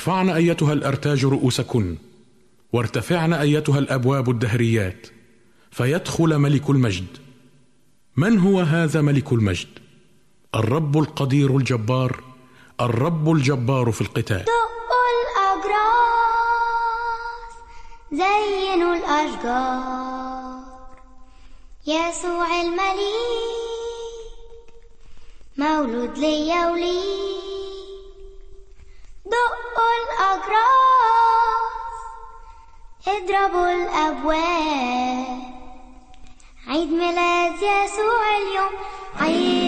ارفعن أيتها الأرتاج رؤوسكن وارتفعن أيتها الأبواب الدهريات فيدخل ملك المجد. من هو هذا ملك المجد؟ الرب القدير الجبار الرب الجبار في القتال. دقوا الأجراس زينوا الأشجار. يسوع المليك مولود ليا وليك دقوا الأجراس اضربوا الأبواب. عيد ميلاد يسوع اليوم عيدنا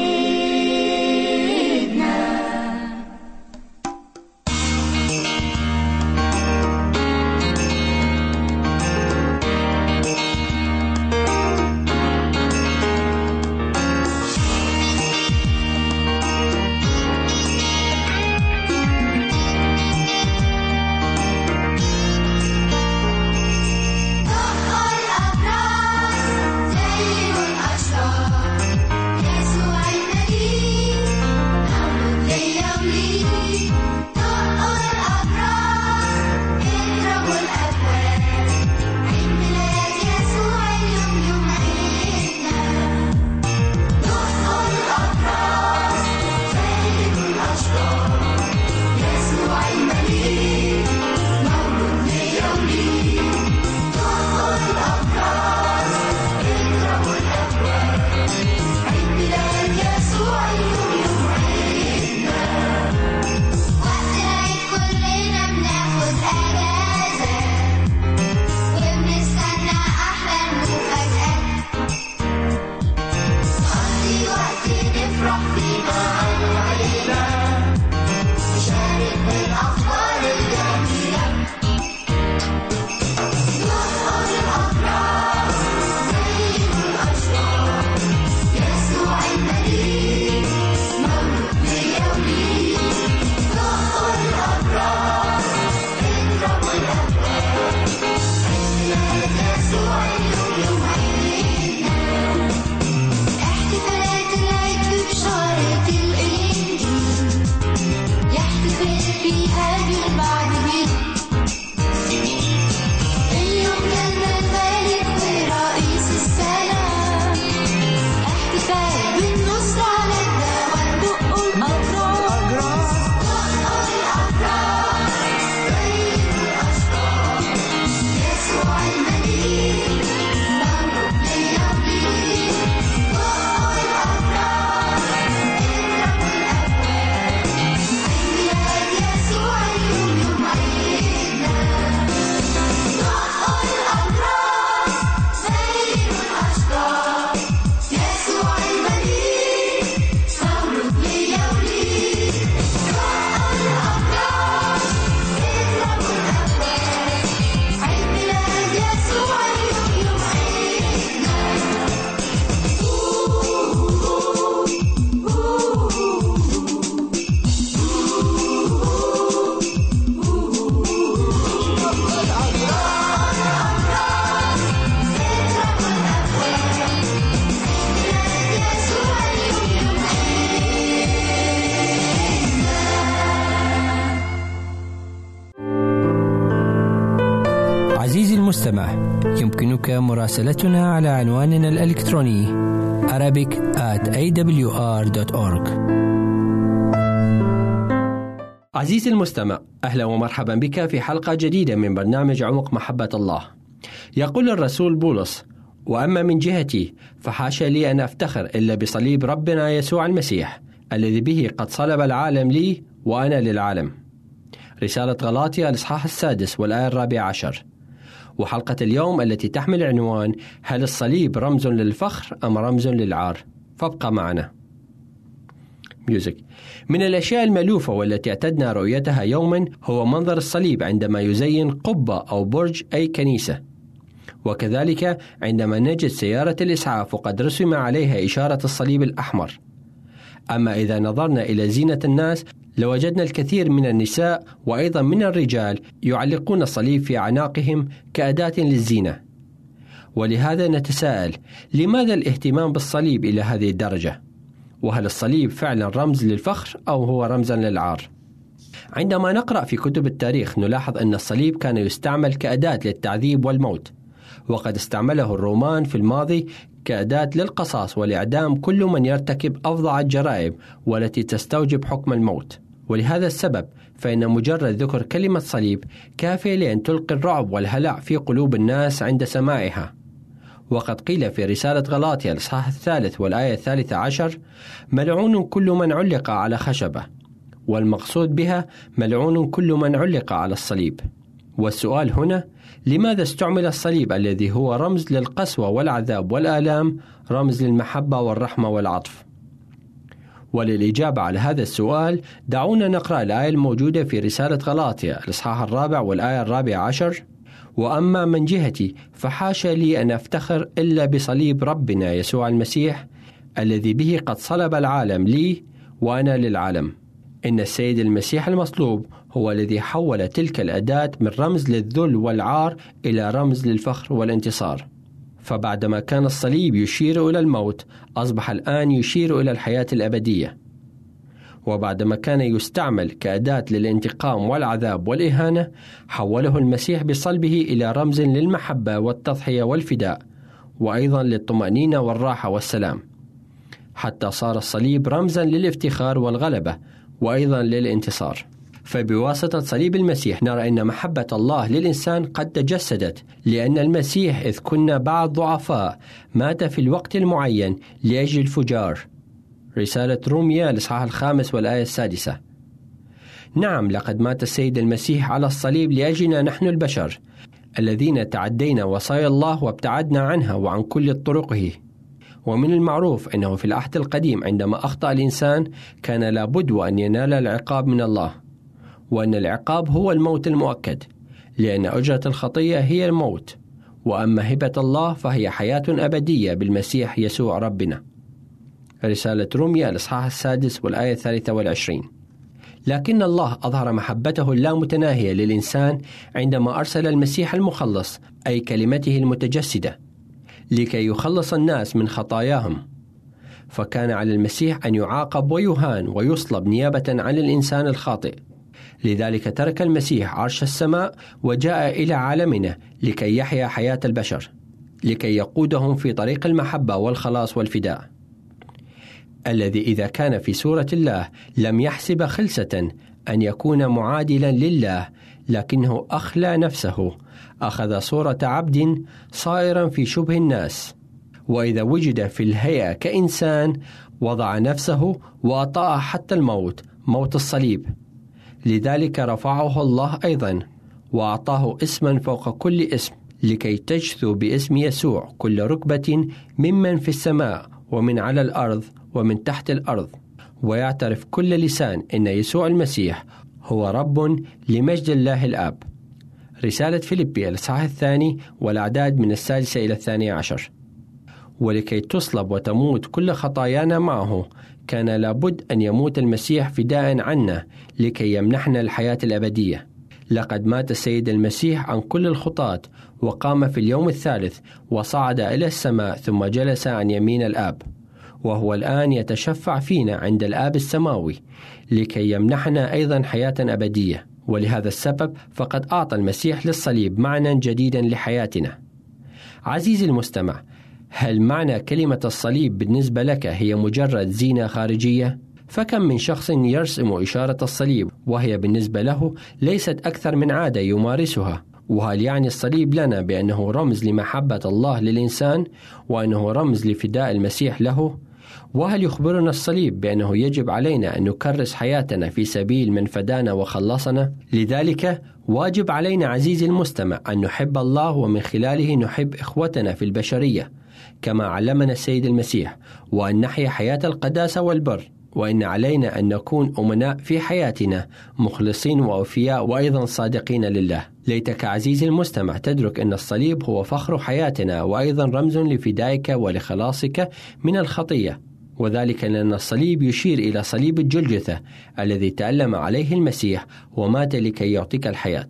مراسلتنا على عنواننا الإلكتروني Arabic at awr.org عزيزي المستمع أهلا ومرحبا بك في حلقة جديدة من برنامج عمق محبة الله. يقول الرسول بولس وأما من جهتي فحاشا لي أن أفتخر إلا بصليب ربنا يسوع المسيح الذي به قد صلب العالم لي وأنا للعالم. رسالة غلاطيا الإصحاح السادس والآية الرابعة عشر. وحلقة اليوم التي تحمل عنوان هل الصليب رمز للفخر أم رمز للعار؟ فابقى معنا. ميوزك من الأشياء المألوفة والتي اعتدنا رؤيتها يوما هو منظر الصليب عندما يزين قبة أو برج أي كنيسة. وكذلك عندما نجد سيارة الإسعاف وقد رسم عليها إشارة الصليب الأحمر. أما إذا نظرنا إلى زينة الناس لوجدنا الكثير من النساء وأيضا من الرجال يعلقون الصليب في أعناقهم كأداة للزينة ولهذا نتساءل لماذا الاهتمام بالصليب إلى هذه الدرجة؟ وهل الصليب فعلا رمز للفخر أو هو رمزا للعار؟ عندما نقرأ في كتب التاريخ نلاحظ أن الصليب كان يستعمل كأداة للتعذيب والموت وقد استعمله الرومان في الماضي كأداة للقصاص والإعدام كل من يرتكب أفظع الجرائم والتي تستوجب حكم الموت ولهذا السبب فإن مجرد ذكر كلمة صليب كافية لأن تلقي الرعب والهلع في قلوب الناس عند سماعها. وقد قيل في رسالة غلاطيا الإصحاح الثالث والآية الثالثة عشر ملعون كل من علق على خشبة والمقصود بها ملعون كل من علق على الصليب. والسؤال هنا لماذا استعمل الصليب الذي هو رمز للقسوة والعذاب والآلام رمز للمحبة والرحمة والعطف؟ وللإجابة على هذا السؤال دعونا نقرأ الآية الموجودة في رسالة غلاطيا الإصحاح الرابع والآية الرابعة عشر. وأما من جهتي فحاشا لي أن أفتخر إلا بصليب ربنا يسوع المسيح الذي به قد صلب العالم لي وأنا للعالم. إن السيد المسيح المصلوب هو الذي حول تلك الأداة من رمز للذل والعار إلى رمز للفخر والانتصار. فبعدما كان الصليب يشير إلى الموت أصبح الآن يشير إلى الحياة الأبدية. وبعدما كان يستعمل كأداة للانتقام والعذاب والإهانة حوله المسيح بصلبه إلى رمز للمحبة والتضحية والفداء وأيضا للطمأنينة والراحة والسلام. حتى صار الصليب رمزا للافتخار والغلبة وأيضا للانتصار. فبواسطة صليب المسيح نرى أن محبة الله للإنسان قد تجسدت لأن المسيح إذ كنا بعض ضعفاء مات في الوقت المعين لأجل الفجار. رسالة روميا الإصحاح الخامس والآية السادسة. نعم لقد مات السيد المسيح على الصليب لأجلنا نحن البشر الذين تعدينا وصايا الله وابتعدنا عنها وعن كل طرقه. ومن المعروف أنه في العهد القديم عندما أخطأ الإنسان كان لابد وأن ينال العقاب من الله. وأن العقاب هو الموت المؤكد لأن أجرة الخطية هي الموت وأما هبة الله فهي حياة أبدية بالمسيح يسوع ربنا. رسالة روميا الإصحاح السادس والآية الثالثة والعشرين. لكن الله أظهر محبته اللامتناهية للإنسان عندما أرسل المسيح المخلص أي كلمته المتجسدة لكي يخلص الناس من خطاياهم. فكان على المسيح أن يعاقب ويهان ويصلب نيابة عن الإنسان الخاطئ. لذلك ترك المسيح عرش السماء وجاء إلى عالمنا لكي يحيا حياة البشر لكي يقودهم في طريق المحبة والخلاص والفداء. الذي إذا كان في سورة الله لم يحسب خلسة أن يكون معادلا لله لكنه أخلى نفسه أخذ صورة عبد صائرا في شبه الناس. وإذا وجد في الهيئة كإنسان وضع نفسه وأطاع حتى الموت موت الصليب. لذلك رفعه الله أيضا وأعطاه اسما فوق كل اسم لكي تجثو باسم يسوع كل ركبة ممن في السماء ومن على الأرض ومن تحت الأرض. ويعترف كل لسان أن يسوع المسيح هو رب لمجد الله الآب. رسالة فيليبي الإصحاح الثاني والأعداد من السادسة إلى الثانية عشر. ولكي تصلب وتموت كل خطايانا معه كان لابد أن يموت المسيح فداء عنا لكي يمنحنا الحياة الأبدية. لقد مات السيد المسيح عن كل الخطاة وقام في اليوم الثالث وصعد إلى السماء ثم جلس عن يمين الآب. وهو الآن يتشفع فينا عند الآب السماوي لكي يمنحنا أيضا حياة أبدية. ولهذا السبب فقد أعطى المسيح للصليب معنى جديدا لحياتنا. عزيزي المستمع هل معنى كلمة الصليب بالنسبة لك هي مجرد زينة خارجية؟ فكم من شخص يرسم إشارة الصليب وهي بالنسبة له ليست أكثر من عادة يمارسها وهل يعني الصليب لنا بأنه رمز لمحبة الله للإنسان وأنه رمز لفداء المسيح له؟ وهل يخبرنا الصليب بأنه يجب علينا أن نكرس حياتنا في سبيل من فدانا وخلصنا؟ لذلك واجب علينا عزيزي المستمع أن نحب الله ومن خلاله نحب إخوتنا في البشرية كما علمنا السيد المسيح وأن نحيا حياة القداسة والبر وإن علينا أن نكون أمناء في حياتنا مخلصين وأوفياء وأيضا صادقين لله. ليتك عزيزي المستمع تدرك أن الصليب هو فخر حياتنا وأيضا رمز لفدائك ولخلاصك من الخطية. وذلك لأن الصليب يشير إلى صليب الجلجثة الذي تألم عليه المسيح ومات لكي يعطيك الحياة.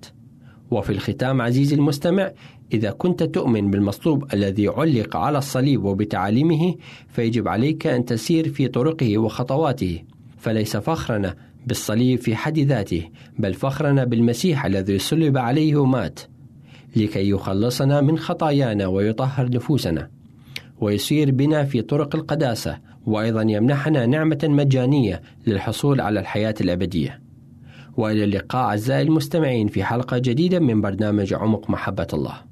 وفي الختام عزيزي المستمع إذا كنت تؤمن بالمصلوب الذي علق على الصليب وبتعاليمه فيجب عليك أن تسير في طرقه وخطواته. فليس فخرنا بالصليب في حد ذاته بل فخرنا بالمسيح الذي صلب عليه ومات لكي يخلصنا من خطايانا ويطهر نفوسنا. ويسير بنا في طرق القداسة وأيضا يمنحنا نعمة مجانية للحصول على الحياة الأبدية. وإلى اللقاء أعزائي المستمعين في حلقة جديدة من برنامج عمق محبة الله.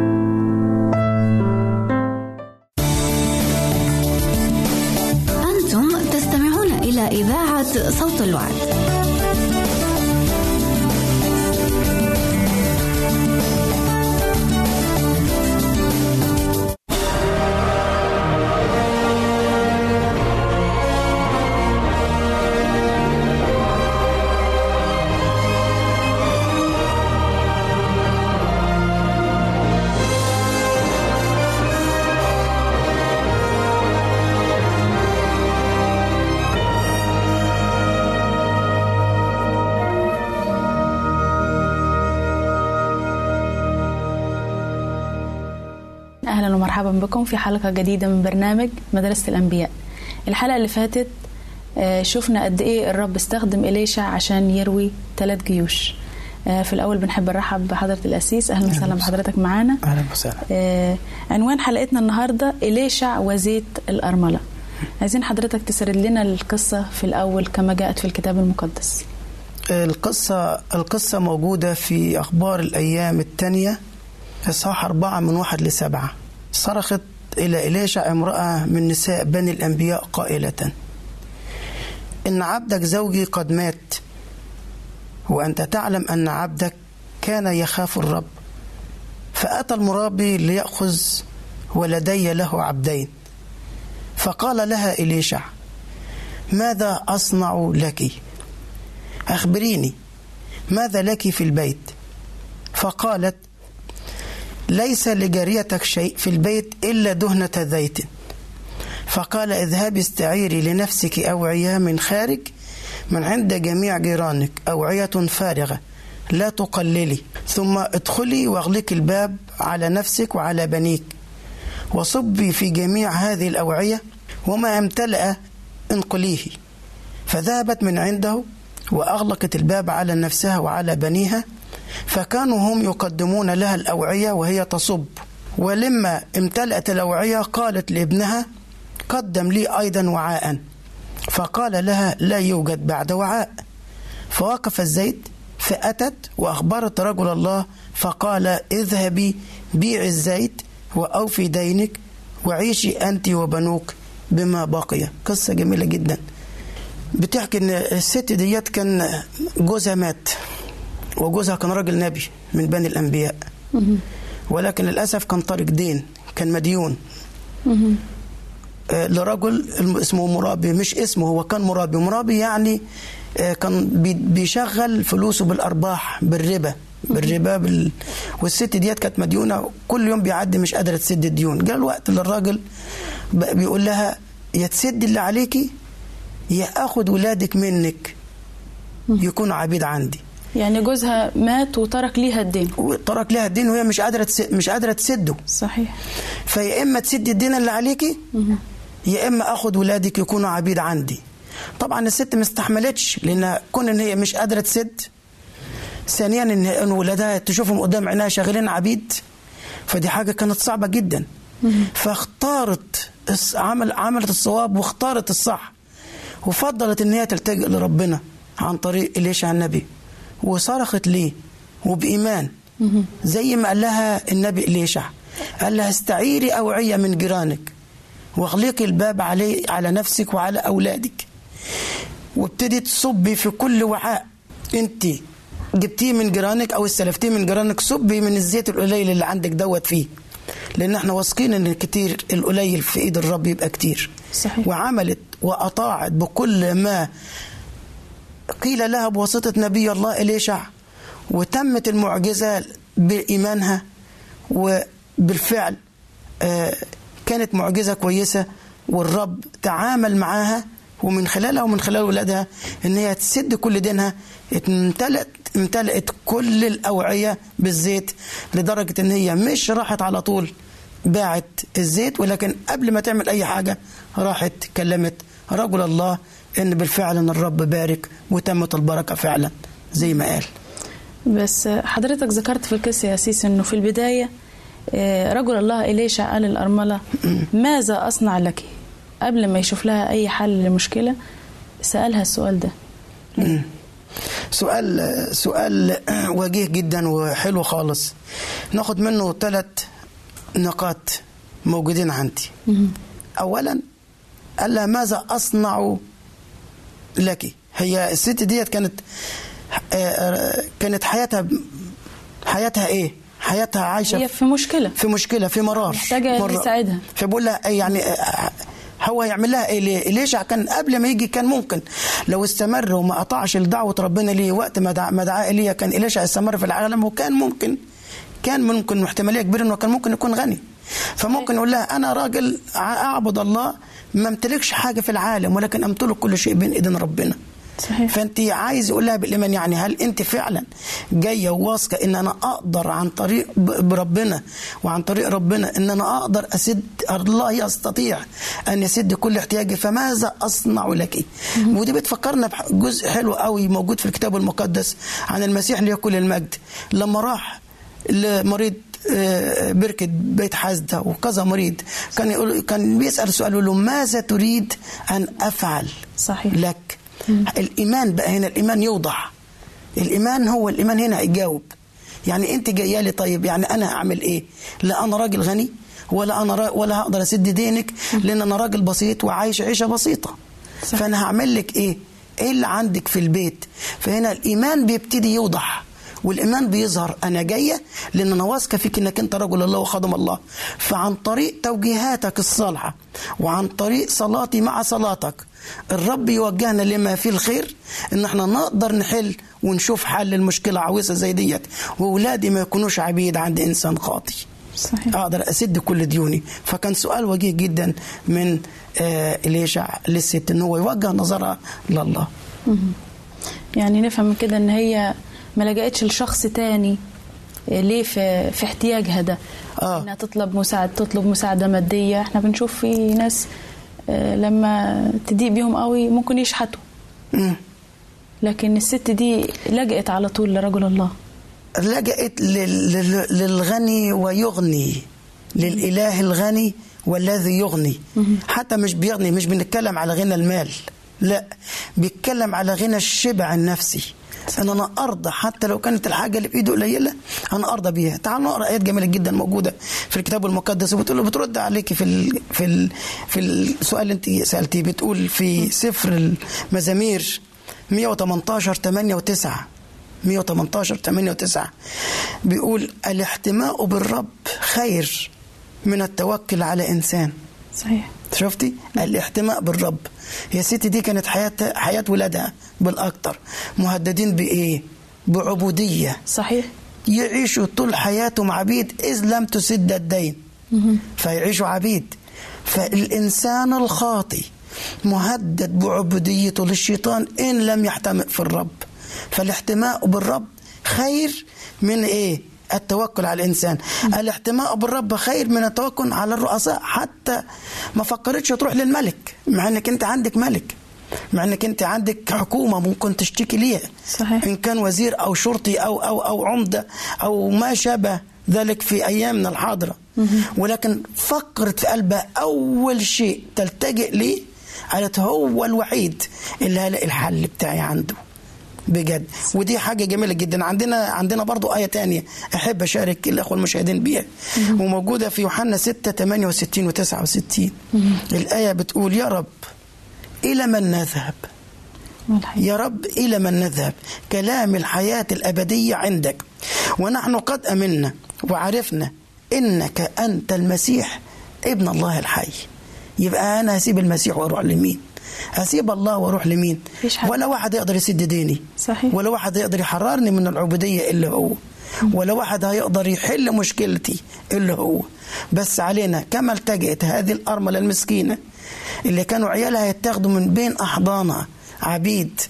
أهلا ومرحبا بكم في حلقة جديدة من برنامج مدرسة الأنبياء. الحلقة اللي فاتت آه، شفنا قد إيه الرب استخدم إليشع عشان يروي ثلاث جيوش. آه، في الأول بنحب نرحب بحضرة الأسيس أهلا وسهلا بحضرتك معانا. أهلا وسهلا. آه، عنوان حلقتنا النهاردة إليشع وزيت الأرملة. عايزين حضرتك تسرد لنا القصة في الأول كما جاءت في الكتاب المقدس. القصة القصة موجودة في أخبار الأيام الثانية إصحاح أربعة من واحد لسبعة. صرخت إلى إليشع امرأة من نساء بني الأنبياء قائلة إن عبدك زوجي قد مات وأنت تعلم أن عبدك كان يخاف الرب فأتى المرابي ليأخذ ولدي له عبدين. فقال لها إليشع ماذا أصنع لك؟ أخبريني ماذا لك في البيت؟ فقالت ليس لجاريتك شيء في البيت إلا دهنة زيت فقال اذهبي استعيري لنفسك أوعية من خارج من عند جميع جيرانك أوعية فارغة لا تقللي. ثم ادخلي واغلقي الباب على نفسك وعلى بنيك. وصبي في جميع هذه الأوعية وما امتلأ انقليه. فذهبت من عنده وأغلقت الباب على نفسها وعلى بنيها فكانوا هم يقدمون لها الأوعية وهي تصب. ولما امتلأت الأوعية قالت لابنها قدم لي أيضا وعاء فقال لها لا يوجد بعد وعاء. فوقف الزيت فأتت وأخبرت رجل الله فقال اذهبي بيع الزيت وأوفي دينك وعيشي أنت وبنوك بما بقي. قصة جميلة جدا. بتحكي إن الست ديت كان جوزها مات. وجوزها كان راجل نبي من بني الأنبياء. ولكن للأسف كان طارق دين كان مديون. آه، لرجل اسمه مرابي مش اسمه هو كان مرابي. مرابي يعني آه، كان بي- بيشغل فلوسه بالأرباح بالربا بالربا بال... والست ديت كانت مديونة. كل يوم بيعدي مش قادرة تسد الديون. جاء الوقت بقى بيقول لها يا تسد اللي عليكي يا اخد ولادك منك يكونوا عبيد عندي. يعني جوزها مات وترك ليها الدين. وترك لها الدين وهي مش قادرة تس... مش قادرة تسده. صحيح. فيا إما تسدي الدين اللي عليكي يا إما أخد ولادك يكونوا عبيد عندي. طبعا الست ما استحملتش لأن كون إن هي مش قادرة تسد ثانيا إن إن ولادها تشوفهم قدام عينها شغالين عبيد فدي حاجة كانت صعبة جدا. فاختارت عمل عملت الصواب واختارت الصح وفضلت إن هي تلتجئ لربنا عن طريق إليشع النبي. وصرخت ليه؟ وبإيمان. زي ما قال لها النبي إليشع قال لها استعيري أوعية من جيرانك واغلقي الباب علي على نفسك وعلى أولادك. وابتدي تصبي في كل وعاء. انت جبتيه من جيرانك أو استلفتيه من جيرانك صبي من الزيت القليل اللي عندك دوت فيه. لأن إحنا واثقين إن الكتير القليل في إيد الرب يبقى كتير. صحيح. وعملت وأطاعت بكل ما قيل لها بواسطة نبي الله إليشع وتمت المعجزة بإيمانها وبالفعل آه، كانت معجزة كويسة والرب تعامل معاها ومن خلالها ومن خلال ولادها إن هي تسد كل دينها امتلأت امتلأت كل الأوعية بالزيت لدرجة إن هي مش راحت على طول باعت الزيت ولكن قبل ما تعمل أي حاجة راحت كلمت رجل الله إن بالفعل إن الرب بارك وتمت البركة فعلا زي ما قال. بس حضرتك ذكرت في القصة يا سيس إنه في البداية آه، رجل الله إليشع قال الأرملة ماذا أصنع لك؟ قبل ما يشوف لها أي حل لمشكلة سألها السؤال ده. سؤال سؤال وجيه جدا وحلو خالص. ناخد منه ثلاث نقاط موجودين عندي. اولا قال لها ماذا أصنع لك هي الست ديت كانت آه، كانت حياتها حياتها إيه؟ حياتها عايشة هي في مشكلة. في مشكلة في مرار. محتاجة اللي مرار. يساعدها. فبقول لها إيه يعني آه، هو يعمل لها إيه؟ ليه؟ ليش؟ كان قبل ما يجي كان ممكن. لو استمر وما قطعش لدعوة ربنا ليه وقت ما دعا ما دعا ايليا كان إليشع استمر في العالم؟ وكان ممكن كان ممكن احتماليه كبيرة إنه كان ممكن يكون غني. فممكن يقول لها أنا راجل أعبد الله ما امتلكش حاجة في العالم ولكن أمتلك كل شيء بين إيدين ربنا. صحيح. فأنت عايز يقول لها بالإيمان يعني هل أنت فعلا جاية وواثقه إن أنا أقدر عن طريق بربنا وعن طريق ربنا إن أنا أقدر أسد؟ الله يستطيع أن يسد كل احتياجي فماذا أصنع لك؟ ودي بتفكرنا بجزء حلو قوي موجود في الكتاب المقدس عن المسيح ليكل المجد. لما راح لمريض بركة بيت حزدة وكذا مريض. كان يقول كان بيسأل سؤال له ماذا تريد أن أفعل صحيح. لك؟ الإيمان بقى هنا الإيمان يوضح. الإيمان هو الإيمان هنا هيجاوب يعني أنت جاية لي طيب يعني أنا هعمل إيه؟ لا أنا راجل غني ولا أنا را ولا هقدر أسد دينك لأن أنا راجل بسيط وعايش عيشة بسيطة. فأنا هعمل لك إيه؟ إيه اللي عندك في البيت؟ فهنا الإيمان بيبتدي يوضح. والإيمان بيظهر. أنا جاية لأن أنا واثقة فيك إنك أنت رجل الله وخادم الله. فعن طريق توجيهاتك الصالحة وعن طريق صلاتي مع صلاتك الرب يوجهنا لما فيه الخير إن إحنا نقدر نحل ونشوف حل المشكلة عويصه زي ديت. وأولادي ما يكونوش عبيد عند إنسان خاطي صحيح. أقدر أسد كل ديوني. فكان سؤال وجيه جدا من آه إليشع للست ان هو يوجه نظرها لله. يعني نفهم كده إن هي ما لجأتش لشخص تاني ليه في في احتياجها ده؟ آه. إنها تطلب مساعد تطلب مساعدة مادية. إحنا بنشوف في ناس آه، لما تضيق بيهم قوي ممكن يشحتوا. لكن الست دي لجأت على طول لرجل الله. لجأت لل- لل- للغني ويغني للإله الغني والذي يغني. حتى مش بيغني مش بنتكلم على غنى المال لا بيتكلم على غنى الشبع النفسي. إن أنا أرضى. حتى لو كانت الحاجة اللي بإيده قليلة أنا أرضى بيها. تعال نقرأ آيات جميلة جدا موجودة في الكتاب المقدس. وبتقول بترد عليك في ال في ال في السؤال اللي أنت سألتيه. بتقول في سفر المزامير 118 8 و9 118 8 و9 بيقول الاحتماء بالرب خير من التوكل على إنسان. صحيح. شفتي؟ الاحتماء بالرب. هي الست دي كانت حياة حياة ولادها بالأكتر مهددين بإيه؟ بعبودية. صحيح. يعيشوا طول حياتهم عبيد إذ لم تسد الدين. فيعيشوا عبيد. فالإنسان الخاطي مهدد بعبوديته للشيطان إن لم يحتمئ في الرب. فالاحتماء بالرب خير من إيه؟ التوكل على الإنسان. الاحتماء بالرب خير من التوكل على الرؤساء حتى ما فكرتش تروح للملك مع إنك أنت عندك ملك مع إنك أنت عندك حكومة ممكن تشتكي ليها. صحيح. إن كان وزير أو شرطي أو أو أو عمدة أو ما شابه ذلك في أيامنا الحاضرة. ولكن فكرت في قلبها أول شيء تلتجئ ليه؟ قالت هو الوحيد اللي هلاقي الحل بتاعي عنده. بجد. ودي حاجة جميلة جدا. عندنا عندنا برضو آية تانية. أحب أشارك الاخوه المشاهدين بيها. وموجودة في يوحنا 6 68 و 69 الآية بتقول يا رب إلى من نذهب؟ يا رب إلى من نذهب؟ كلام الحياة الأبدية عندك. ونحن قد أمنا وعرفنا إنك أنت المسيح ابن الله الحي. يبقى أنا هسيب المسيح وأروح لمين؟ هسيب الله وأروح لمين؟ ولا واحد يقدر يسد ديني. صحيح. ولا واحد يقدر يحررني من العبودية اللي هو. ولا واحد هيقدر يحل مشكلتي اللي هو. بس علينا كما التجأت هذه الأرملة المسكينة اللي كانوا عيالها يتاخدوا من بين أحضانها. عبيد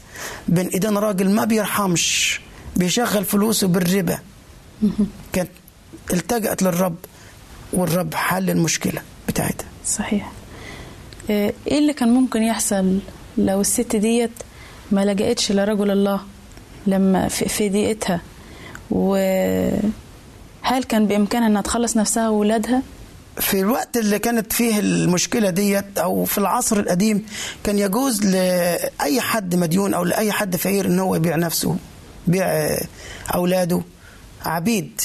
بين ايدين راجل ما بيرحمش بيشغل فلوسه بالربا. كانت التجأت للرب والرب حل المشكلة بتاعتها. صحيح. إيه اللي كان ممكن يحصل لو الست ديت ما لجأتش لرجل الله لما في ضيقتها؟ وهل كان بإمكانها إنها تخلص نفسها وولادها؟ في الوقت اللي كانت فيه المشكلة ديت أو في العصر القديم كان يجوز لأي حد مديون أو لأي حد فقير إن هو يبيع نفسه يبيع أولاده. عبيد.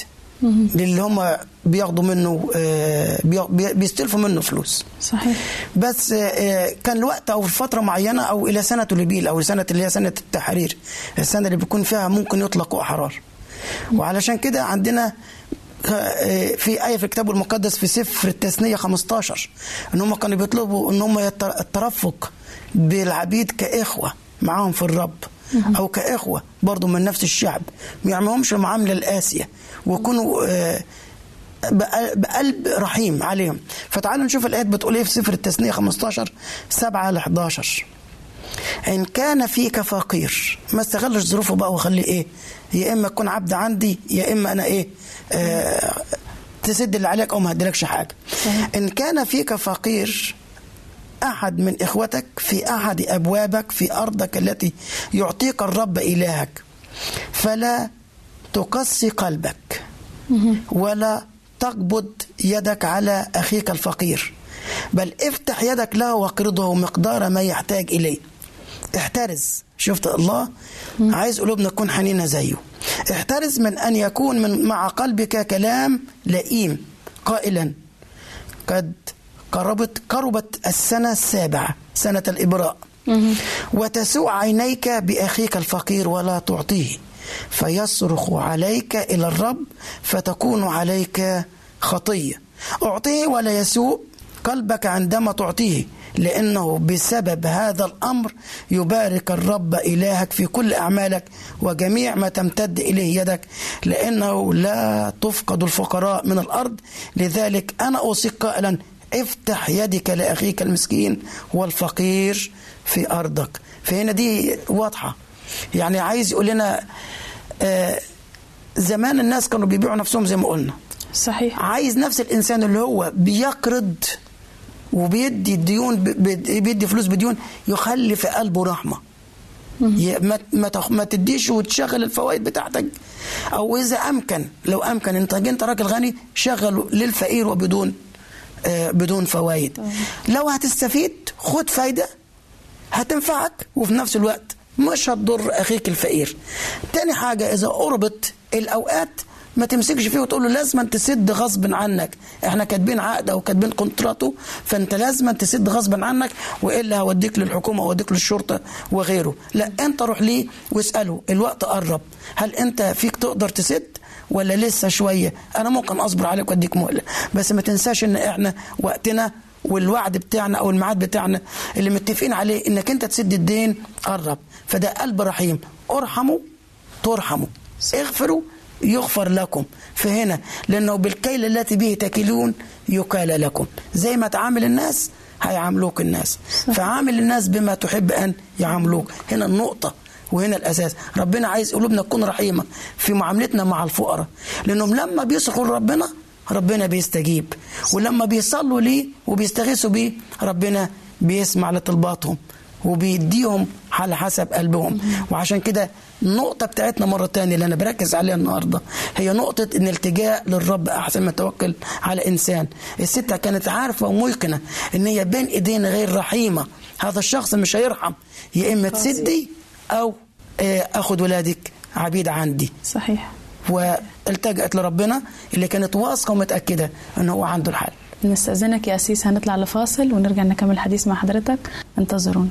للي هم بياخدوا منه آه، بي- بي- بيستلفوا منه فلوس. صحيح. بس آه، كان الوقت أو فترة معينة أو إلى سنة الإبيل أو سنة اللي هي سنة التحرير السنة اللي بيكون فيها ممكن يطلقوا أحرار. وعلشان كده عندنا آه، في آية في الكتاب المقدس في سفر التثنية 15 إن هم كانوا بيطلبوا إن هم الترفق بالعبيد كإخوة معاهم في الرب أو كإخوة برضو من نفس الشعب ما يعملهمش المعاملة القاسية ويكونوا آه، بقل- بقلب رحيم عليهم. فتعالوا نشوف الآيات بتقول إيه في سفر التثنية 15 7 ل 11 إن كان فيك فقير ما استغلش ظروفه بقى وخليه إيه؟ يا إما تكون عبد عندي يا إما أنا إيه؟ آه تسد اللي عليك أو ما هديلكش حاجة. إن كان فيك فقير أحد من إخوتك في أحد أبوابك في أرضك التي يعطيك الرب إلهك. فلا تقسي قلبك. ولا تقبض يدك على أخيك الفقير. بل افتح يدك له واقرضه مقدار ما يحتاج إليه. احترز. شفت الله؟ عايز قلوبنا تكون حنينة زيه. احترز من أن يكون من مع قلبك كلام لئيم. قائلا قد قربت قربت السنة السابعة سنة الإبراء. وتسوء عينيك بأخيك الفقير ولا تعطيه. فيصرخ عليك إلى الرب فتكون عليك خطية. أعطيه ولا يسوء قلبك عندما تعطيه لأنه بسبب هذا الأمر يبارك الرب إلهك في كل أعمالك وجميع ما تمتد إليه يدك لأنه لا تفقد الفقراء من الأرض. لذلك أنا أوصيك قائلا افتح يدك لأخيك المسكين والفقير في أرضك. فهنا دي واضحة. يعني عايز يقول لنا آه زمان الناس كانوا بيبيعوا نفسهم زي ما قلنا. صحيح. عايز نفس الإنسان اللي هو بيقرض وبيدي الديون بيدي فلوس بديون يخلي في قلبه رحمة. ي- ما ما تديش وتشغل الفوائد بتاعتك. أو إذا أمكن لو أمكن. انت أنت راجل غني شغله للفقير وبدون آه بدون فوائد. لو هتستفيد خد فايدة هتنفعك وفي نفس الوقت مش هتضر أخيك الفقير. تاني حاجة إذا قربت الأوقات ما تمسكش فيه وتقول له لازم تسد غصب عنك. إحنا كاتبين عقد أو كاتبين كونتراتو فأنت لازم تسد غصب عنك وإلا هوديك للحكومة هوديك للشرطة وغيره. لا أنت روح ليه واسأله. الوقت قرب. هل أنت فيك تقدر تسد ولا لسه شوية؟ أنا ممكن أصبر عليك وأديك مهله بس ما تنساش إن إحنا وقتنا والوعد بتاعنا أو الميعاد بتاعنا اللي متفقين عليه إنك أنت تسد الدين قرب. فده قلب رحيم. ارحموا ترحموا. اغفروا يغفر لكم. فهنا لأنه بالكيل التي به تكلون يكال لكم. زي ما تعامل الناس هيعاملوك الناس. فعامل الناس بما تحب أن يعاملوك. هنا النقطة وهنا الأساس. ربنا عايز قلوبنا تكون رحيمة في معاملتنا مع الفقراء. لأنهم لما بيصرخوا لربنا ربنا بيستجيب. ولما بيصلوا ليه وبيستغيثوا بيه ربنا بيسمع لطلباتهم. وبيديهم على حسب قلبهم. وعشان كده النقطة بتاعتنا مرة تانية اللي أنا بركز عليها النهاردة هي نقطة إن الالتجاء للرب أحسن ما توكل على إنسان. الست كانت عارفة وميقنة إن هي بين إيدين غير رحيمة. هذا الشخص مش هيرحم يا إما تسدي أو آه، أخد ولادك عبيد عندي. صحيح. والتجأت لربنا اللي كانت واثقة ومتأكدة إن هو عنده الحل. نستأذنك يا أسيس هنطلع لفاصل ونرجع نكمل الحديث مع حضرتك. انتظرونا.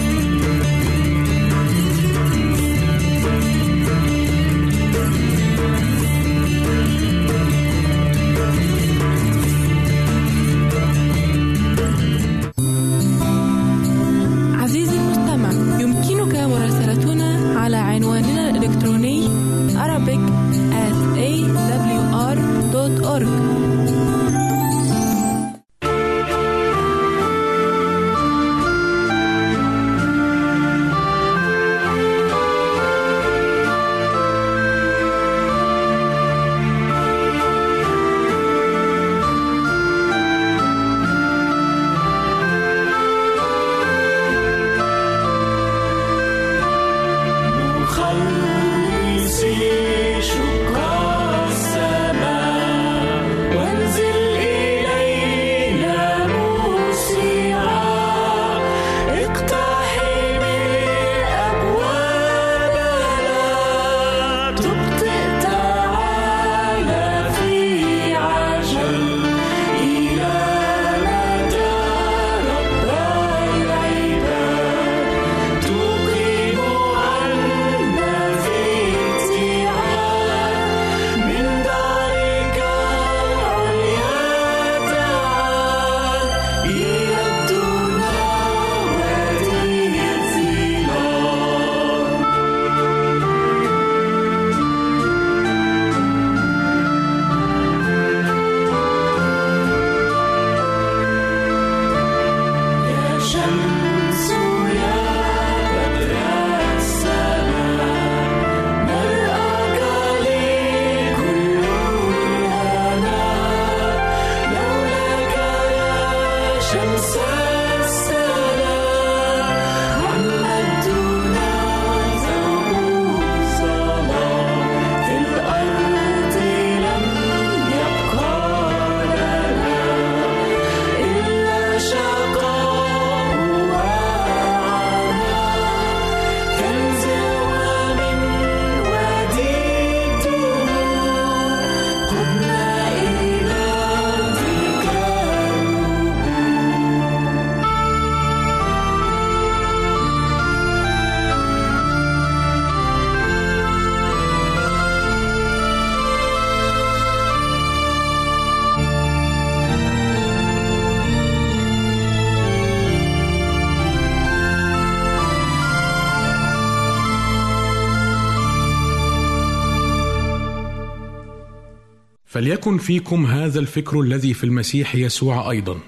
فليكن فيكم هذا الفكر الذي في المسيح يسوع أيضا.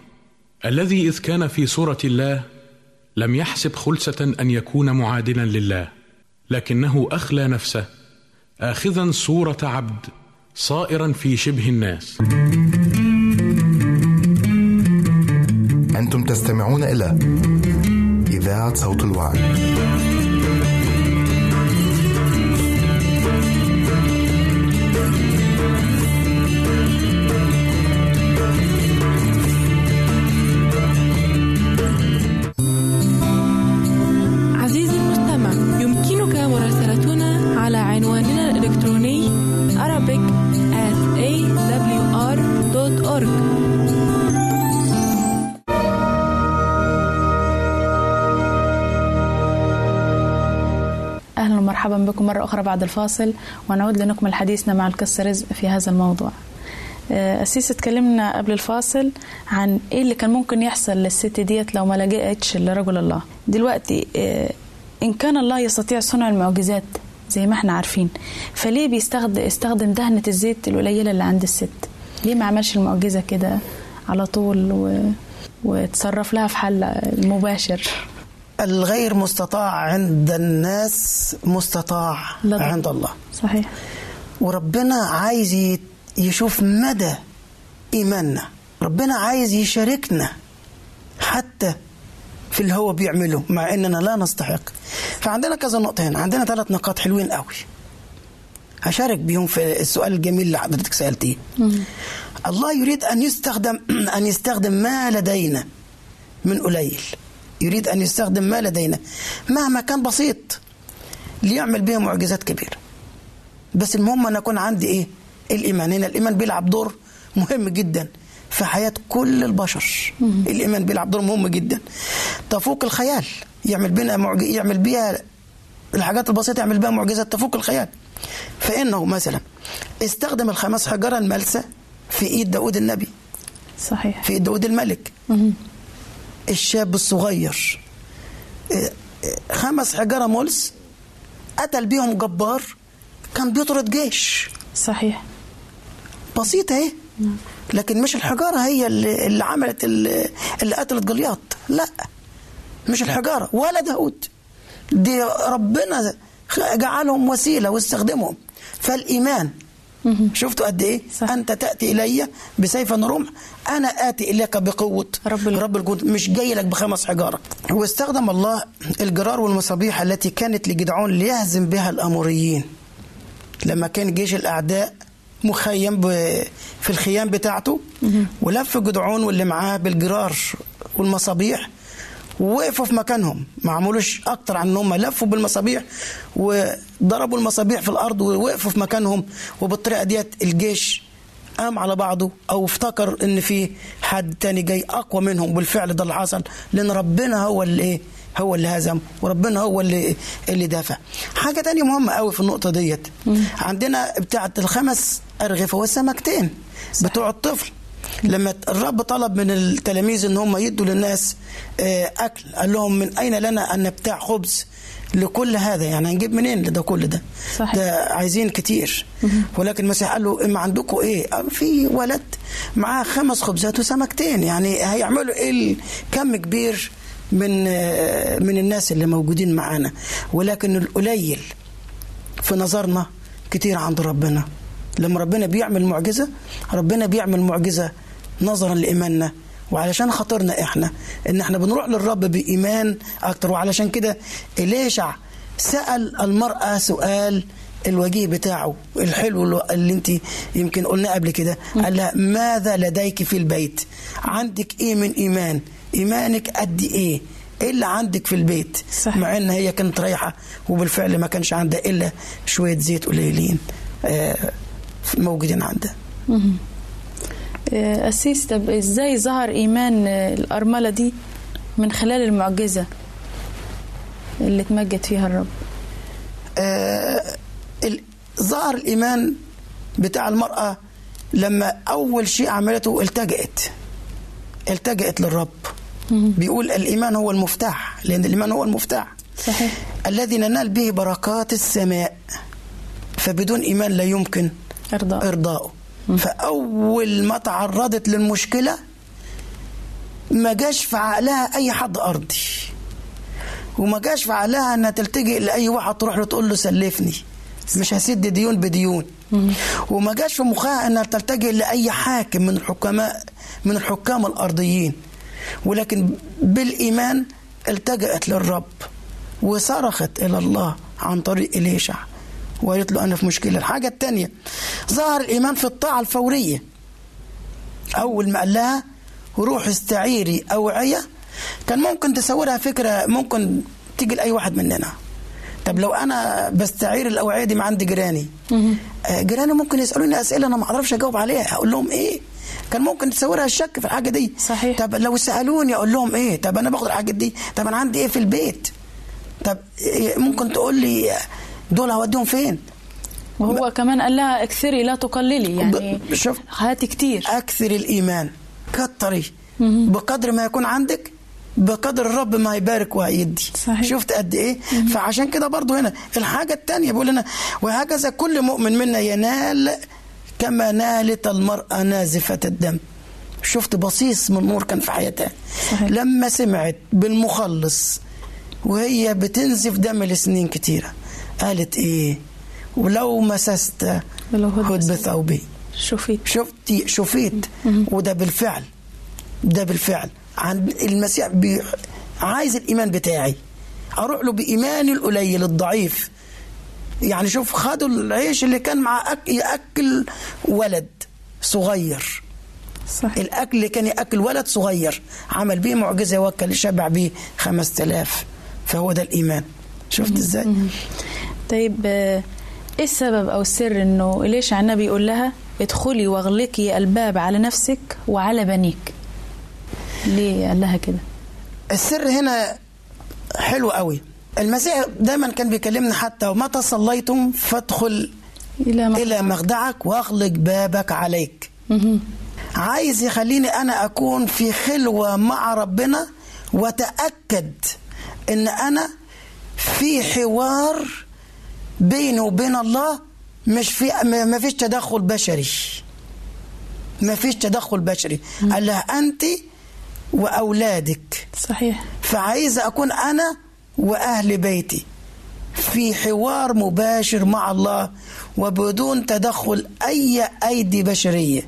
الذي إذ كان في صورة الله لم يحسب خلسة أن يكون معادلا لله لكنه أخلى نفسه اخذا صورة عبد صائرا في شبه الناس. أنتم تستمعون إلى إذاعة صوت الوعي بكم مرة أخرى بعد الفاصل ونعود لنكمل حديثنا مع القصة رزق في هذا الموضوع. آه، أسيس اتكلمنا قبل الفاصل عن إيه اللي كان ممكن يحصل للست ديت لو ما لجأتش لرجل الله. دلوقتي آه، إن كان الله يستطيع صنع المعجزات زي ما إحنا عارفين فليه بيستخدم استخدم دهنة الزيت القليلة اللي عند الست؟ ليه ما عملش المعجزة كده على طول و... وتصرف لها في حل مباشر؟ الغير مستطاع عند الناس مستطاع لدى- عند الله. صحيح. وربنا عايز يشوف مدى إيماننا. ربنا عايز يشاركنا حتى في اللي هو بيعمله مع إننا لا نستحق. فعندنا كذا نقطة هنا عندنا ثلاث نقاط حلوين قوي. هشارك بيهم في السؤال الجميل اللي حضرتك سألتيه. الله يريد أن يستخدم أن يستخدم ما لدينا من قليل. يريد أن يستخدم ما لدينا. مهما كان بسيط ليعمل به معجزات كبيرة. بس المهم أن أكون عندي إيه؟ الإيمان. هنا الإيمان بيلعب دور مهم جدا في حياة كل البشر. الإيمان بيلعب دور مهم جدا. تفوق الخيال. يعمل بنا معج... يعمل بيها الحاجات البسيطة يعمل بها معجزات تفوق الخيال. فإنه مثلا استخدم الخمس حجرة الملسة في إيد داود النبي. صحيح. في إيد داود الملك. الشاب الصغير. خمس حجرة ملس قتل بيهم جبار كان بيطرد جيش. صحيح. بسيطة اهي. لكن مش الحجارة هي اللي, اللي عملت اللي, اللي قتلت جلياط. لا مش الحجارة ولا داود دي ربنا جعلهم وسيلة واستخدمهم. فالإيمان شفتوا قد إيه؟ صح. أنت تأتي إلي بسيف ورمح أنا آتي إليك بقوة. رب رب الجند مش جاي لك بخمس حجارة. واستخدم الله الجرار والمصابيح التي كانت لجدعون ليهزم بها الأموريين. لما كان جيش الأعداء مخيم في الخيام بتاعته ولف جدعون واللي معاه بالجرار والمصابيح ووقفوا في مكانهم. ما عملوش أكتر عن هم لفوا بالمصابيح وضربوا المصابيح في الأرض ووقفوا في مكانهم. وبالطريقة ديت الجيش قام على بعضه أو افتكر إن في حد تاني جاي أقوى منهم. بالفعل ده اللي حصل لأن ربنا هو اللي إيه؟ هو اللي هزم وربنا هو اللي اللي دافع. حاجة تانية مهمة قوي في النقطة ديت. عندنا بتاعة الخمس أرغفة والسمكتين بتوع الطفل. لما الرب طلب من التلاميذ إن هم يدوا للناس آه، أكل قال لهم من أين لنا أن نبتاع خبز لكل هذا؟ يعني هنجيب منين لده كل ده؟ صحيح. ده عايزين كتير. ولكن المسيح قال له إما عندكم إيه؟ في ولد معاه خمس خبزات وسمكتين. يعني هيعملوا إيه كم كبير من آه، من الناس اللي موجودين معانا؟ ولكن القليل في نظرنا كتير عند ربنا. لما ربنا بيعمل معجزة ربنا بيعمل معجزة نظرا لإيماننا. وعلشان خاطرنا إحنا إن إحنا بنروح للرب بإيمان أكتر. وعلشان كده إليشع سأل المرأة سؤال الوجيه بتاعه الحلو اللي- أنت يمكن قلنا قبل كده. قال لها ماذا لديك في البيت؟ عندك إيه من إيمان؟ إيمانك قد إيه؟ إيه اللي عندك في البيت. صح. مع إن هي كانت رايحة وبالفعل ما كانش عندها إلا شوية زيت قليلين آه، موجودين عندها. أسيس طب إزاي ظهر إيمان آه، الأرملة دي من خلال المعجزة اللي تمجد فيها الرب؟ آه، ظهر الإيمان بتاع المرأة لما أول شيء عملته التجأت. التجأت للرب. بيقول الإيمان هو المفتاح لأن الإيمان هو المفتاح. صحيح. الذي ننال به بركات السماء فبدون إيمان لا يمكن إرضاء. فأول ما تعرضت للمشكلة ما جاش في عقلها أي حد أرضي. وما جاش في عقلها إنها تلتجئ لأي واحد تروح له تقول له سلفني. مش هسد ديون بديون. وما جاش في مخها إنها تلتجئ لأي حاكم من الحكماء من الحكام الأرضيين. ولكن بالإيمان التجأت للرب وصرخت إلى الله عن طريق إليشع. وقالت له أنا في مشكلة. الحاجة الثانية ظهر الإيمان في الطاعة الفورية. أول ما قال لها روح استعيري أوعية كان ممكن تصورها فكرة ممكن تيجي لاي واحد مننا. طب لو أنا بستعير الأوعية دي من عند جيراني. آه، جيراني ممكن يسألوني أسئلة أنا ما أعرفش أجاوب عليها. أقول لهم إيه؟ كان ممكن تصورها الشك في الحاجة دي. صحيح. طب لو سألوني أقول لهم إيه؟ طب أنا باخد الحاجات دي. طب أنا عندي إيه في البيت؟ طب إيه ممكن تقول لي دول هوديهم فين؟ وهو كمان قال لها اكثري لا تقللي يعني شوف هاتي كتير. أكثر الإيمان كتري. بقدر ما يكون عندك بقدر الرب ما يبارك ويدي. صحيح. شفت قد إيه؟ فعشان كده برضو هنا الحاجة الثانية بيقول لنا وهكذا كل مؤمن منا ينال كما نالت المرأة نازفة الدم. شفت بصيص من نور كان في حياتها. صحيح. لما سمعت بالمخلص وهي بتنزف دم لسنين كتيرة. قالت إيه؟ ولو مسست هد بثوبي. شوفي شفتي شفيت. وده بالفعل. ده بالفعل. عن المسيح بي عايز الإيمان بتاعي. أروح له بإيماني القليل الضعيف. يعني شوف خدوا العيش اللي كان مع أك... ياكل ولد صغير. صحيح. الأكل اللي كان ياكل ولد صغير. عمل بيه معجزة وكل شبع بيه 5000 فهو ده الإيمان. شفت إزاي؟ طيب آه، إيه السبب أو السر إنه ليش النبي يقول لها ادخلي واغلقي الباب على نفسك وعلى بنيك؟ ليه قال لها كده؟ السر هنا حلو قوي. المسيح دايما كان بيكلمنا حتى ومتى صليتم فادخل إلى مخدعك, إلى مخدعك واغلق بابك عليك. عايز يخليني أنا أكون في خلوة مع ربنا وأتأكد إن أنا في حوار بيني وبين الله مش في ما فيش تدخل بشري. ما فيش تدخل بشري. قال لها أنت وأولادك. صحيح. فعايزه أكون أنا وأهل بيتي. في حوار مباشر مع الله وبدون تدخل أي أيدي بشرية.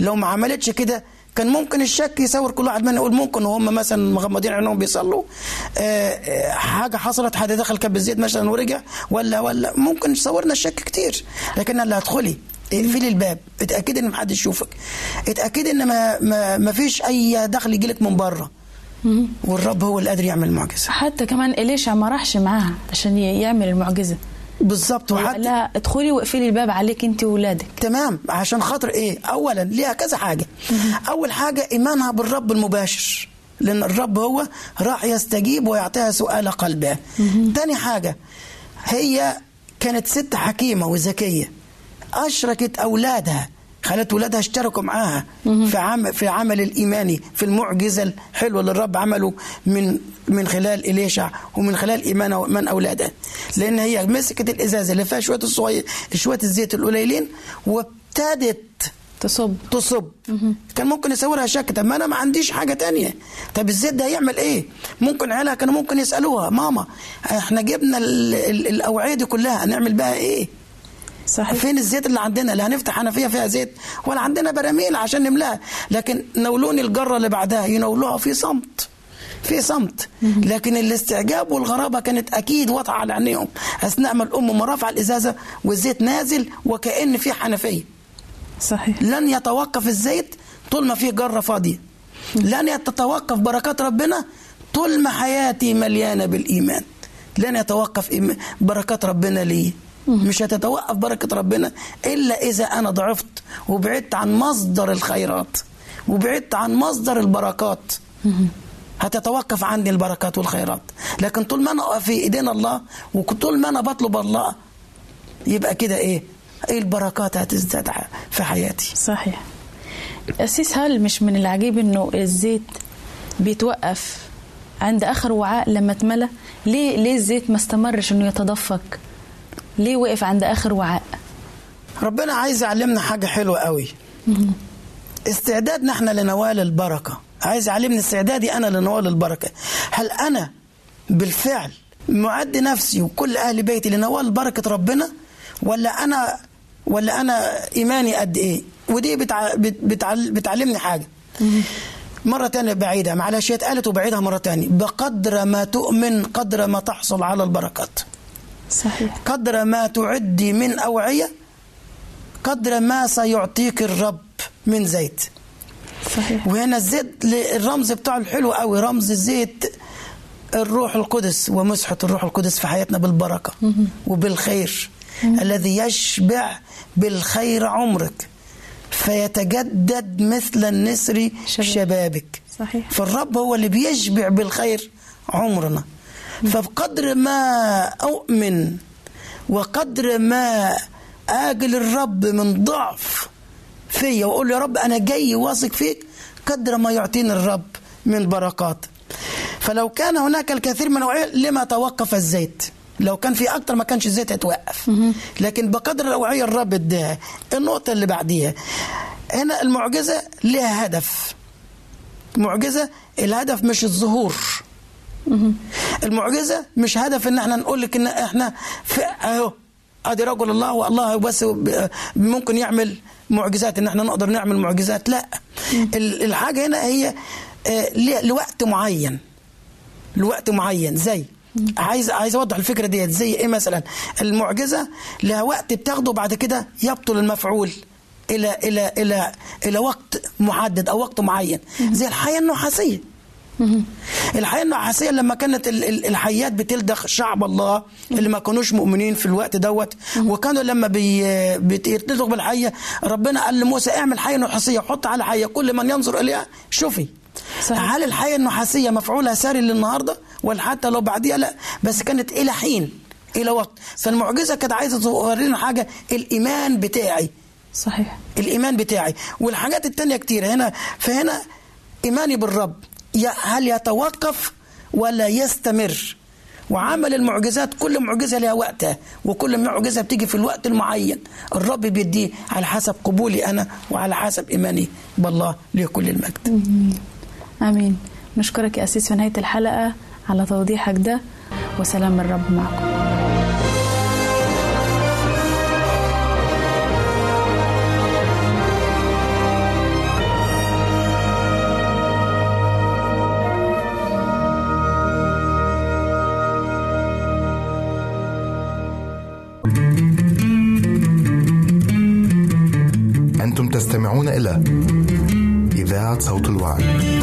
لو ما عملتش كده كان ممكن الشك يصور كل واحد منا يقول ممكن وهم مثلا مغمضين عينهم بيصلوا. آه، آه، حاجة حصلت حد دخل كب الزيت مثلا ورجع ولا ولا ممكن يصورنا الشك كتير. لكن اللي هتدخلي اقفلي الباب اتأكدي إن محدش يشوفك. اتأكدي إن ما ما, ما فيش أي دخل يجيلك من بره. والرب هو اللي قادر يعمل معجزه حتى كمان إليشع ما راحش معاها عشان يعمل المعجزة. بالظبط قال لها ادخلي واقفلي الباب عليك انت واولادك تمام عشان خاطر إيه؟ اولا ليها كذا حاجة. أول حاجة إيمانها بالرب المباشر لأن الرب هو راح يستجيب ويعطيها سؤال قلبها تاني حاجة هي كانت ست حكيمة وذكيه أشركت أولادها خلت ولادها اشتركوا معاها في عمل في عمل الإيماني في المعجزة الحلوة اللي الرب عمله من من خلال إليشع ومن خلال إيمان من أولادها. لأن هي مسكت الإزازة اللي فيها شوية الصغير شوية الزيت القليلين وابتدت تصب. تصب. كان ممكن يصورها شك طب ما أنا ما عنديش حاجة تانية. طب الزيت ده هيعمل إيه؟ ممكن عيالها كانوا ممكن يسألوها ماما إحنا جبنا ال- ال- الأوعية دي كلها هنعمل بها إيه؟ صحيح. فين الزيت اللي عندنا؟ لا هنفتح حنفيه فيها زيت. ولا عندنا براميل عشان نملاها. لكن نولوني الجرة اللي بعدها ينولوها في صمت. في صمت. لكن الاستعجاب والغرابة كانت أكيد واضحة على عينيهم. أثناء ما الأم ما رفع الإزازة والزيت نازل وكأن في حنفية. صحيح. لن يتوقف الزيت طول ما في جرة فاضية. لن تتوقف بركات ربنا طول ما حياتي مليانة بالإيمان. لن يتوقف بركات ربنا لي مش هتتوقف بركة ربنا إلا إذا أنا ضعفت وبعدت عن مصدر الخيرات وبعدت عن مصدر البركات. هتتوقف عني البركات والخيرات. لكن طول ما أنا في إيدين الله وطول ما أنا بطلب الله يبقى كده إيه؟ إيه البركات هتزداد في حياتي؟ صحيح. أسيس هل مش من العجيب إنه الزيت بيتوقف عند آخر وعاء لما اتملى؟ ليه ليه الزيت ما استمرش إنه يتدفق؟ ليه وقف عند آخر وعاء؟ ربنا عايز يعلمنا حاجة حلوة قوي. استعدادنا إحنا لنوال البركة. عايز يعلمني استعدادي أنا لنوال البركة. هل أنا بالفعل معد نفسي وكل أهل بيتي لنوال بركة ربنا؟ ولا أنا ولا أنا إيماني قد إيه؟ ودي بتع... بت... بتعل... بتعلمني حاجة. مرة تانية بعيدة معلش هي اتقالت وبعيدها مرة تانية. بقدر ما تؤمن قدر ما تحصل على البركات. صحيح. قدر ما تعدي من أوعية قدر ما سيعطيك الرب من زيت. صحيح. وهنا الزيت الرمز بتاعه الحلو قوي رمز زيت الروح القدس ومسحة الروح القدس في حياتنا بالبركة وبالخير. الذي يشبع بالخير عمرك فيتجدد مثل النسر شبابك. صحيح. فالرب هو اللي بيشبع بالخير عمرنا. فبقدر ما أؤمن وقدر ما آجل الرب من ضعف فيا وأقول يا رب أنا جاي واثق فيك قدر ما يعطيني الرب من بركات. فلو كان هناك الكثير من الأوعية لما توقف الزيت؟ لو كان في أكتر ما كانش الزيت هيتوقف. لكن بقدر الأوعية الرب اداها. النقطة اللي بعديها هنا المعجزة لها هدف. معجزة الهدف مش الظهور. المعجزة مش هدف إن إحنا نقول لك إن إحنا في أهو. أدي رجل الله والله بس ممكن يعمل معجزات إن إحنا نقدر نعمل معجزات. لا. ال- الحاجة هنا هي آه، لوقت معين. لوقت معين. زي. عايز عايز أوضح الفكرة ديت. زي إيه مثلا؟ المعجزة لها وقت بتاخده بعد كده يبطل المفعول إلى إلى إلى إلى وقت محدد أو وقت معين. زي الحياة النحاسية. الحياة النحاسيه لما كانت ال- ال- الحيات بتلدغ شعب الله اللي ما كانوش مؤمنين في الوقت دوت وكانوا لما بي بيتلدغ بالحية ربنا قال لموسى اعمل حيه نحاسيه حط على حيه كل من ينظر إليها شوفي. صحيح. هل الحياة النحاسيه مفعولها ساري للنهاردة؟ ولا حتى لو بعديها لا بس كانت إلى حين إلى وقت. فالمعجزة كانت عايزة تورينا حاجة الإيمان بتاعي. صحيح. الإيمان بتاعي. والحاجات التانية كتير. هنا فهنا إيماني بالرب. هل يتوقف ولا يستمر؟ وعمل المعجزات كل معجزة لها وقتها وكل معجزة بتيجي في الوقت المعين. الرب بيديه على حسب قبولي أنا وعلى حسب إيماني بالله له كل المجد آمين. نشكرك يا أسيس في نهاية الحلقة على توضيحك ده وسلام الرب معكم. إلى إذاعة صوت الوعي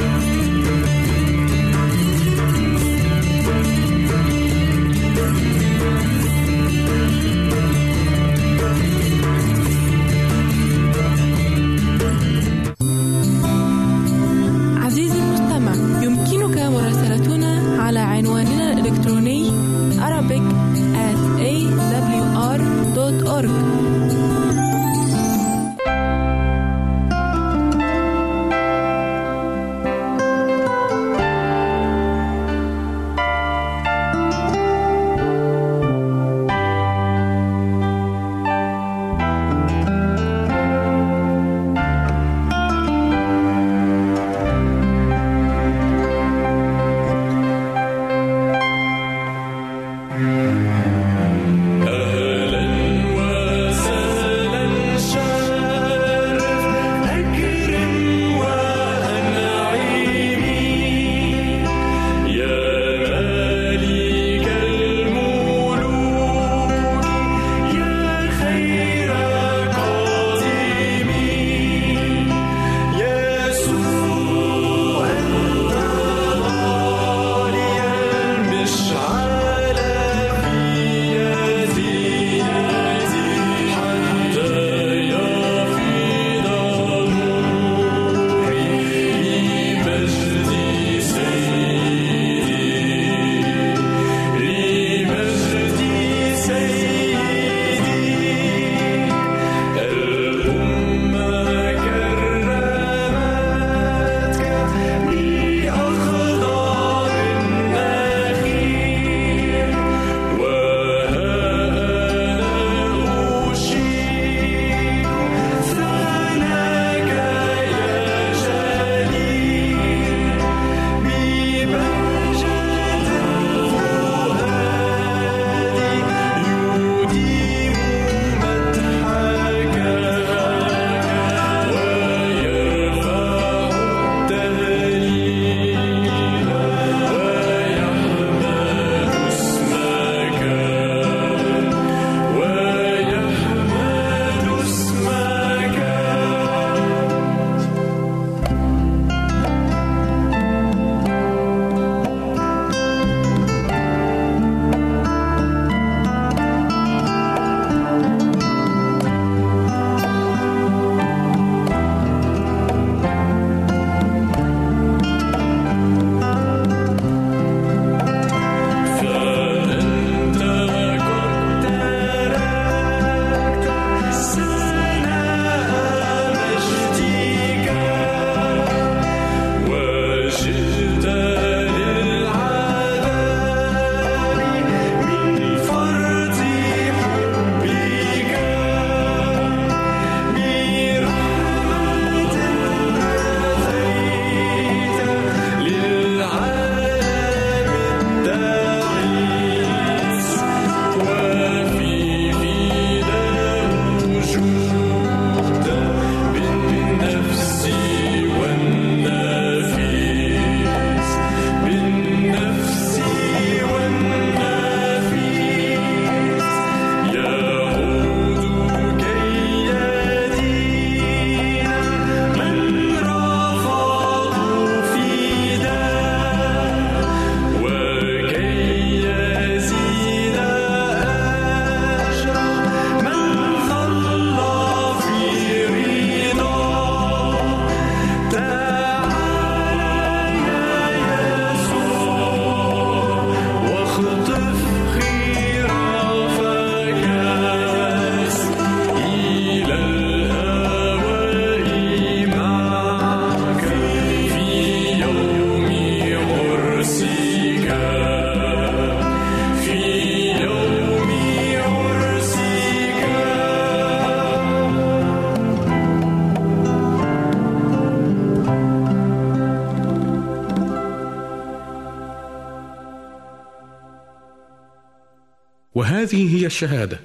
الشهادة؟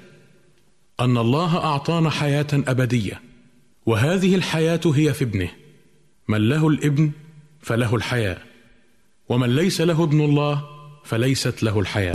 أن الله أعطانا حياة أبدية وهذه الحياة هي في ابنه. من له الإبن فله الحياة ومن ليس له ابن الله فليست له الحياة.